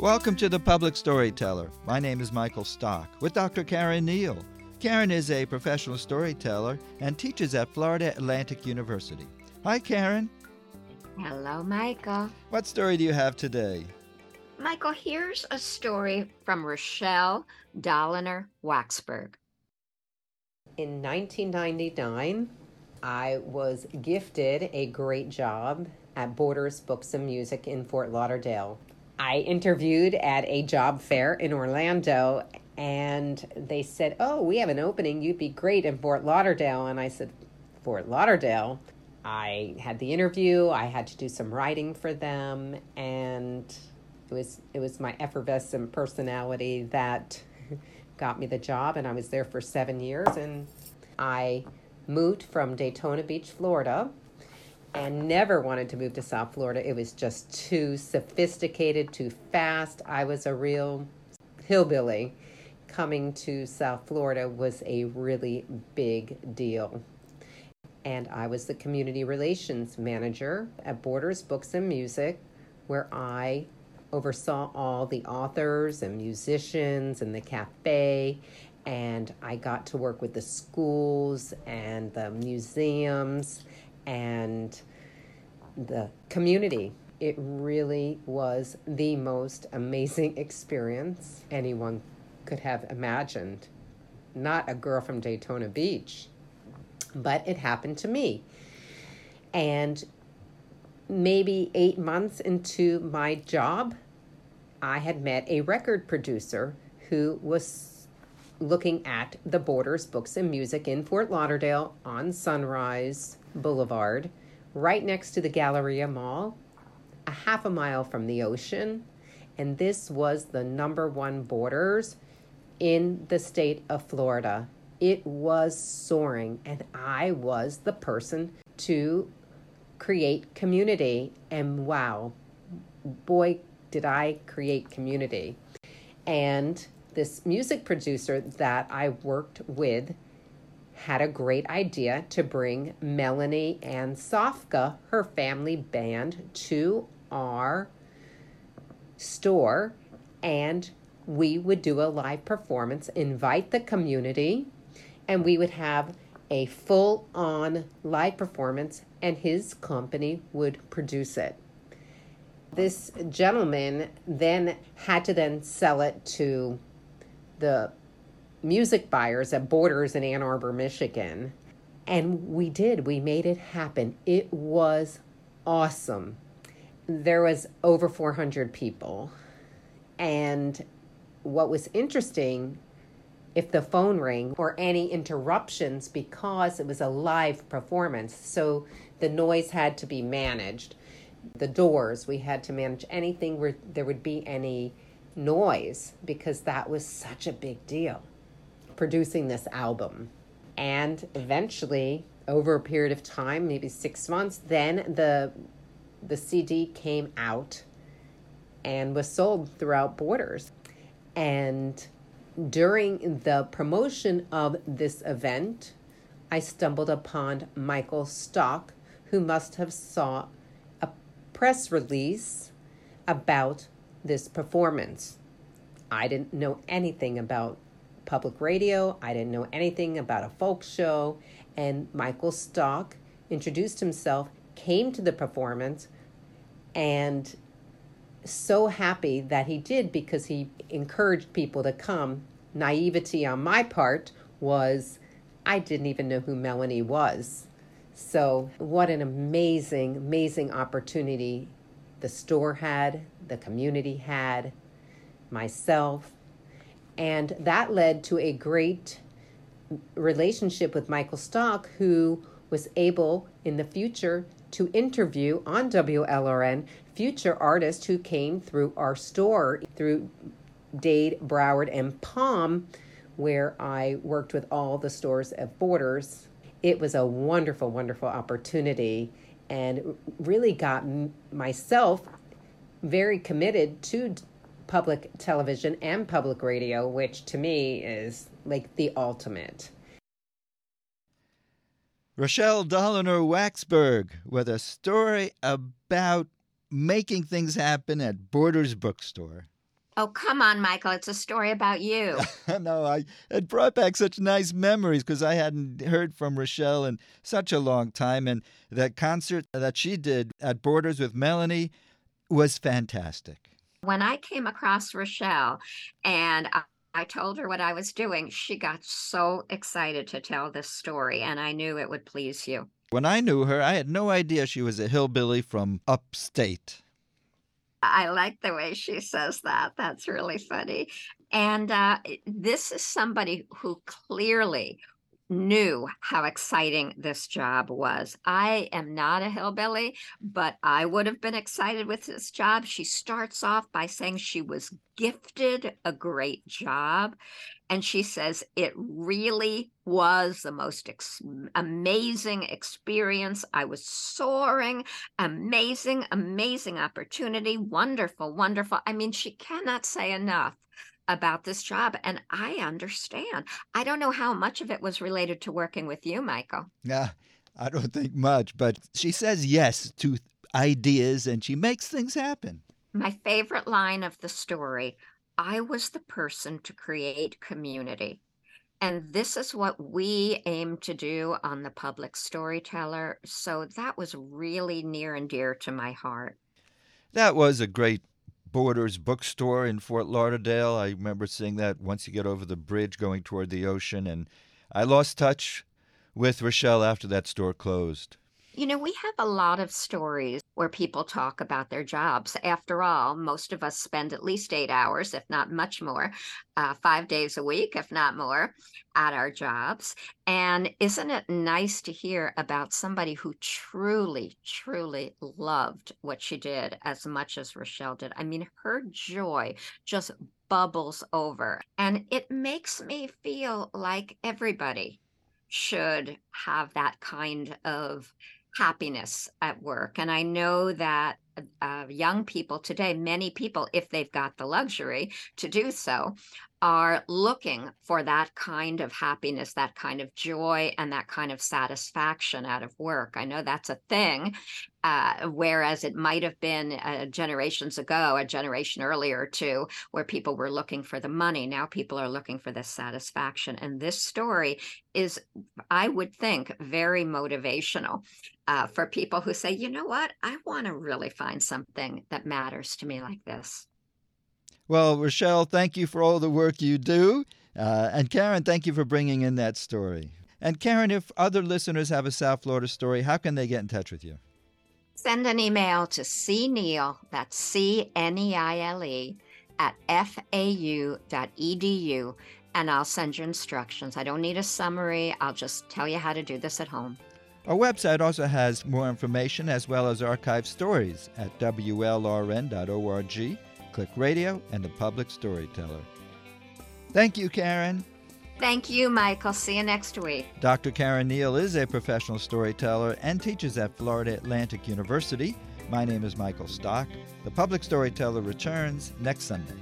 Welcome to the Public Storyteller. My name is Michael Stock with Dr. Caren Neile. Caren is a professional storyteller and teaches at Florida Atlantic University. Hi, Caren. Hello, Michael. What story do you have today? Michael, here's a story from Richelle Doliner Waxburg. In 1999, I was gifted a great job at Borders Books and Music in Fort Lauderdale. I interviewed at a job fair in Orlando and they said, Oh, we have an opening. You'd be great in Fort Lauderdale. And I said, Fort Lauderdale? I had the interview, I had to do some writing for them, and it was it was my effervescent personality that got me the job and I was there for 7 years and I moved from Daytona Beach, Florida and never wanted to move to South Florida. It was just too sophisticated, too fast. I was a real hillbilly. Coming to South Florida was a really big deal. And I was the community relations manager at Borders Books and Music, where I oversaw all the authors and musicians and the cafe. And I got to work with the schools and the museums and the community. It really was the most amazing experience anyone could have imagined. Not a girl from Daytona Beach, but it happened to me. And maybe eight months into my job, I had met a record producer who was looking at the Borders Books and Music in Fort Lauderdale on Sunrise Boulevard, right next to the Galleria Mall, a half a mile from the ocean. And this was the number one Borders in the state of Florida. It was soaring, and I was the person to create community. And wow, boy, did I create community. And this music producer that I worked with had a great idea to bring Melanie and Safka, her family band, to our store and we would do a live performance, invite the community, and we would have a full on live performance, and his company would produce it. This gentleman then had to then sell it to the music buyers at Borders in Ann Arbor, Michigan. And we did. We made it happen. It was awesome. There was over 400 people. And what was interesting if the phone rang or any interruptions because it was a live performance. So the noise had to be managed. The doors, we had to manage anything where there would be any noise because that was such a big deal producing this album. And eventually, over a period of time, maybe six months, then the the CD came out and was sold throughout borders. And during the promotion of this event, I stumbled upon Michael Stock, who must have saw a press release about this performance. I didn't know anything about public radio. I didn't know anything about a folk show. And Michael Stock introduced himself, came to the performance, and so happy that he did because he encouraged people to come. Naivety on my part was I didn't even know who Melanie was. So, what an amazing, amazing opportunity the store had, the community had, myself. And that led to a great relationship with Michael Stock, who was able in the future to interview on WLRN future artists who came through our store through Dade, Broward, and Palm, where I worked with all the stores at Borders. It was a wonderful, wonderful opportunity and really got myself very committed to public television and public radio, which to me is like the ultimate. Richelle Doliner Waxburg with a story about making things happen at Borders Bookstore. Oh, come on, Michael. It's a story about you. no, I it brought back such nice memories because I hadn't heard from Richelle in such a long time, and that concert that she did at Borders with Melanie was fantastic. When I came across Richelle and I, I told her what I was doing, she got so excited to tell this story, and I knew it would please you. When I knew her, I had no idea she was a hillbilly from upstate. I like the way she says that. That's really funny. And uh, this is somebody who clearly knew how exciting this job was. I am not a hillbilly, but I would have been excited with this job. She starts off by saying she was gifted a great job. And she says it really was the most ex- amazing experience. I was soaring, amazing, amazing opportunity, wonderful, wonderful. I mean, she cannot say enough about this job and I understand. I don't know how much of it was related to working with you, Michael. Yeah, I don't think much, but she says yes to ideas and she makes things happen. My favorite line of the story I was the person to create community. And this is what we aim to do on the public storyteller. So that was really near and dear to my heart. That was a great Borders bookstore in Fort Lauderdale. I remember seeing that once you get over the bridge going toward the ocean, and I lost touch with Richelle after that store closed. You know, we have a lot of stories where people talk about their jobs. After all, most of us spend at least eight hours, if not much more, uh, five days a week, if not more, at our jobs. And isn't it nice to hear about somebody who truly, truly loved what she did as much as Richelle did? I mean, her joy just bubbles over. And it makes me feel like everybody should have that kind of happiness at work. And I know that uh, young people today, many people, if they've got the luxury to do so, are looking for that kind of happiness, that kind of joy, and that kind of satisfaction out of work. I know that's a thing. Uh, whereas it might have been uh, generations ago, a generation earlier too, where people were looking for the money. Now people are looking for the satisfaction. And this story is, I would think, very motivational uh, for people who say, you know what, I want to really find something that matters to me like this. Well, Richelle, thank you for all the work you do. Uh, and Caren, thank you for bringing in that story. And Caren, if other listeners have a South Florida story, how can they get in touch with you? Send an email to cneile, that's C N E I L E, at fau.edu, and I'll send you instructions. I don't need a summary, I'll just tell you how to do this at home. Our website also has more information as well as archived stories at WLRN.org Click Radio, and The Public Storyteller. Thank you, Caren. Thank you, Michael. See you next week. Dr. Caren Neile is a professional storyteller and teaches at Florida Atlantic University. My name is Michael Stock. The Public Storyteller returns next Sunday.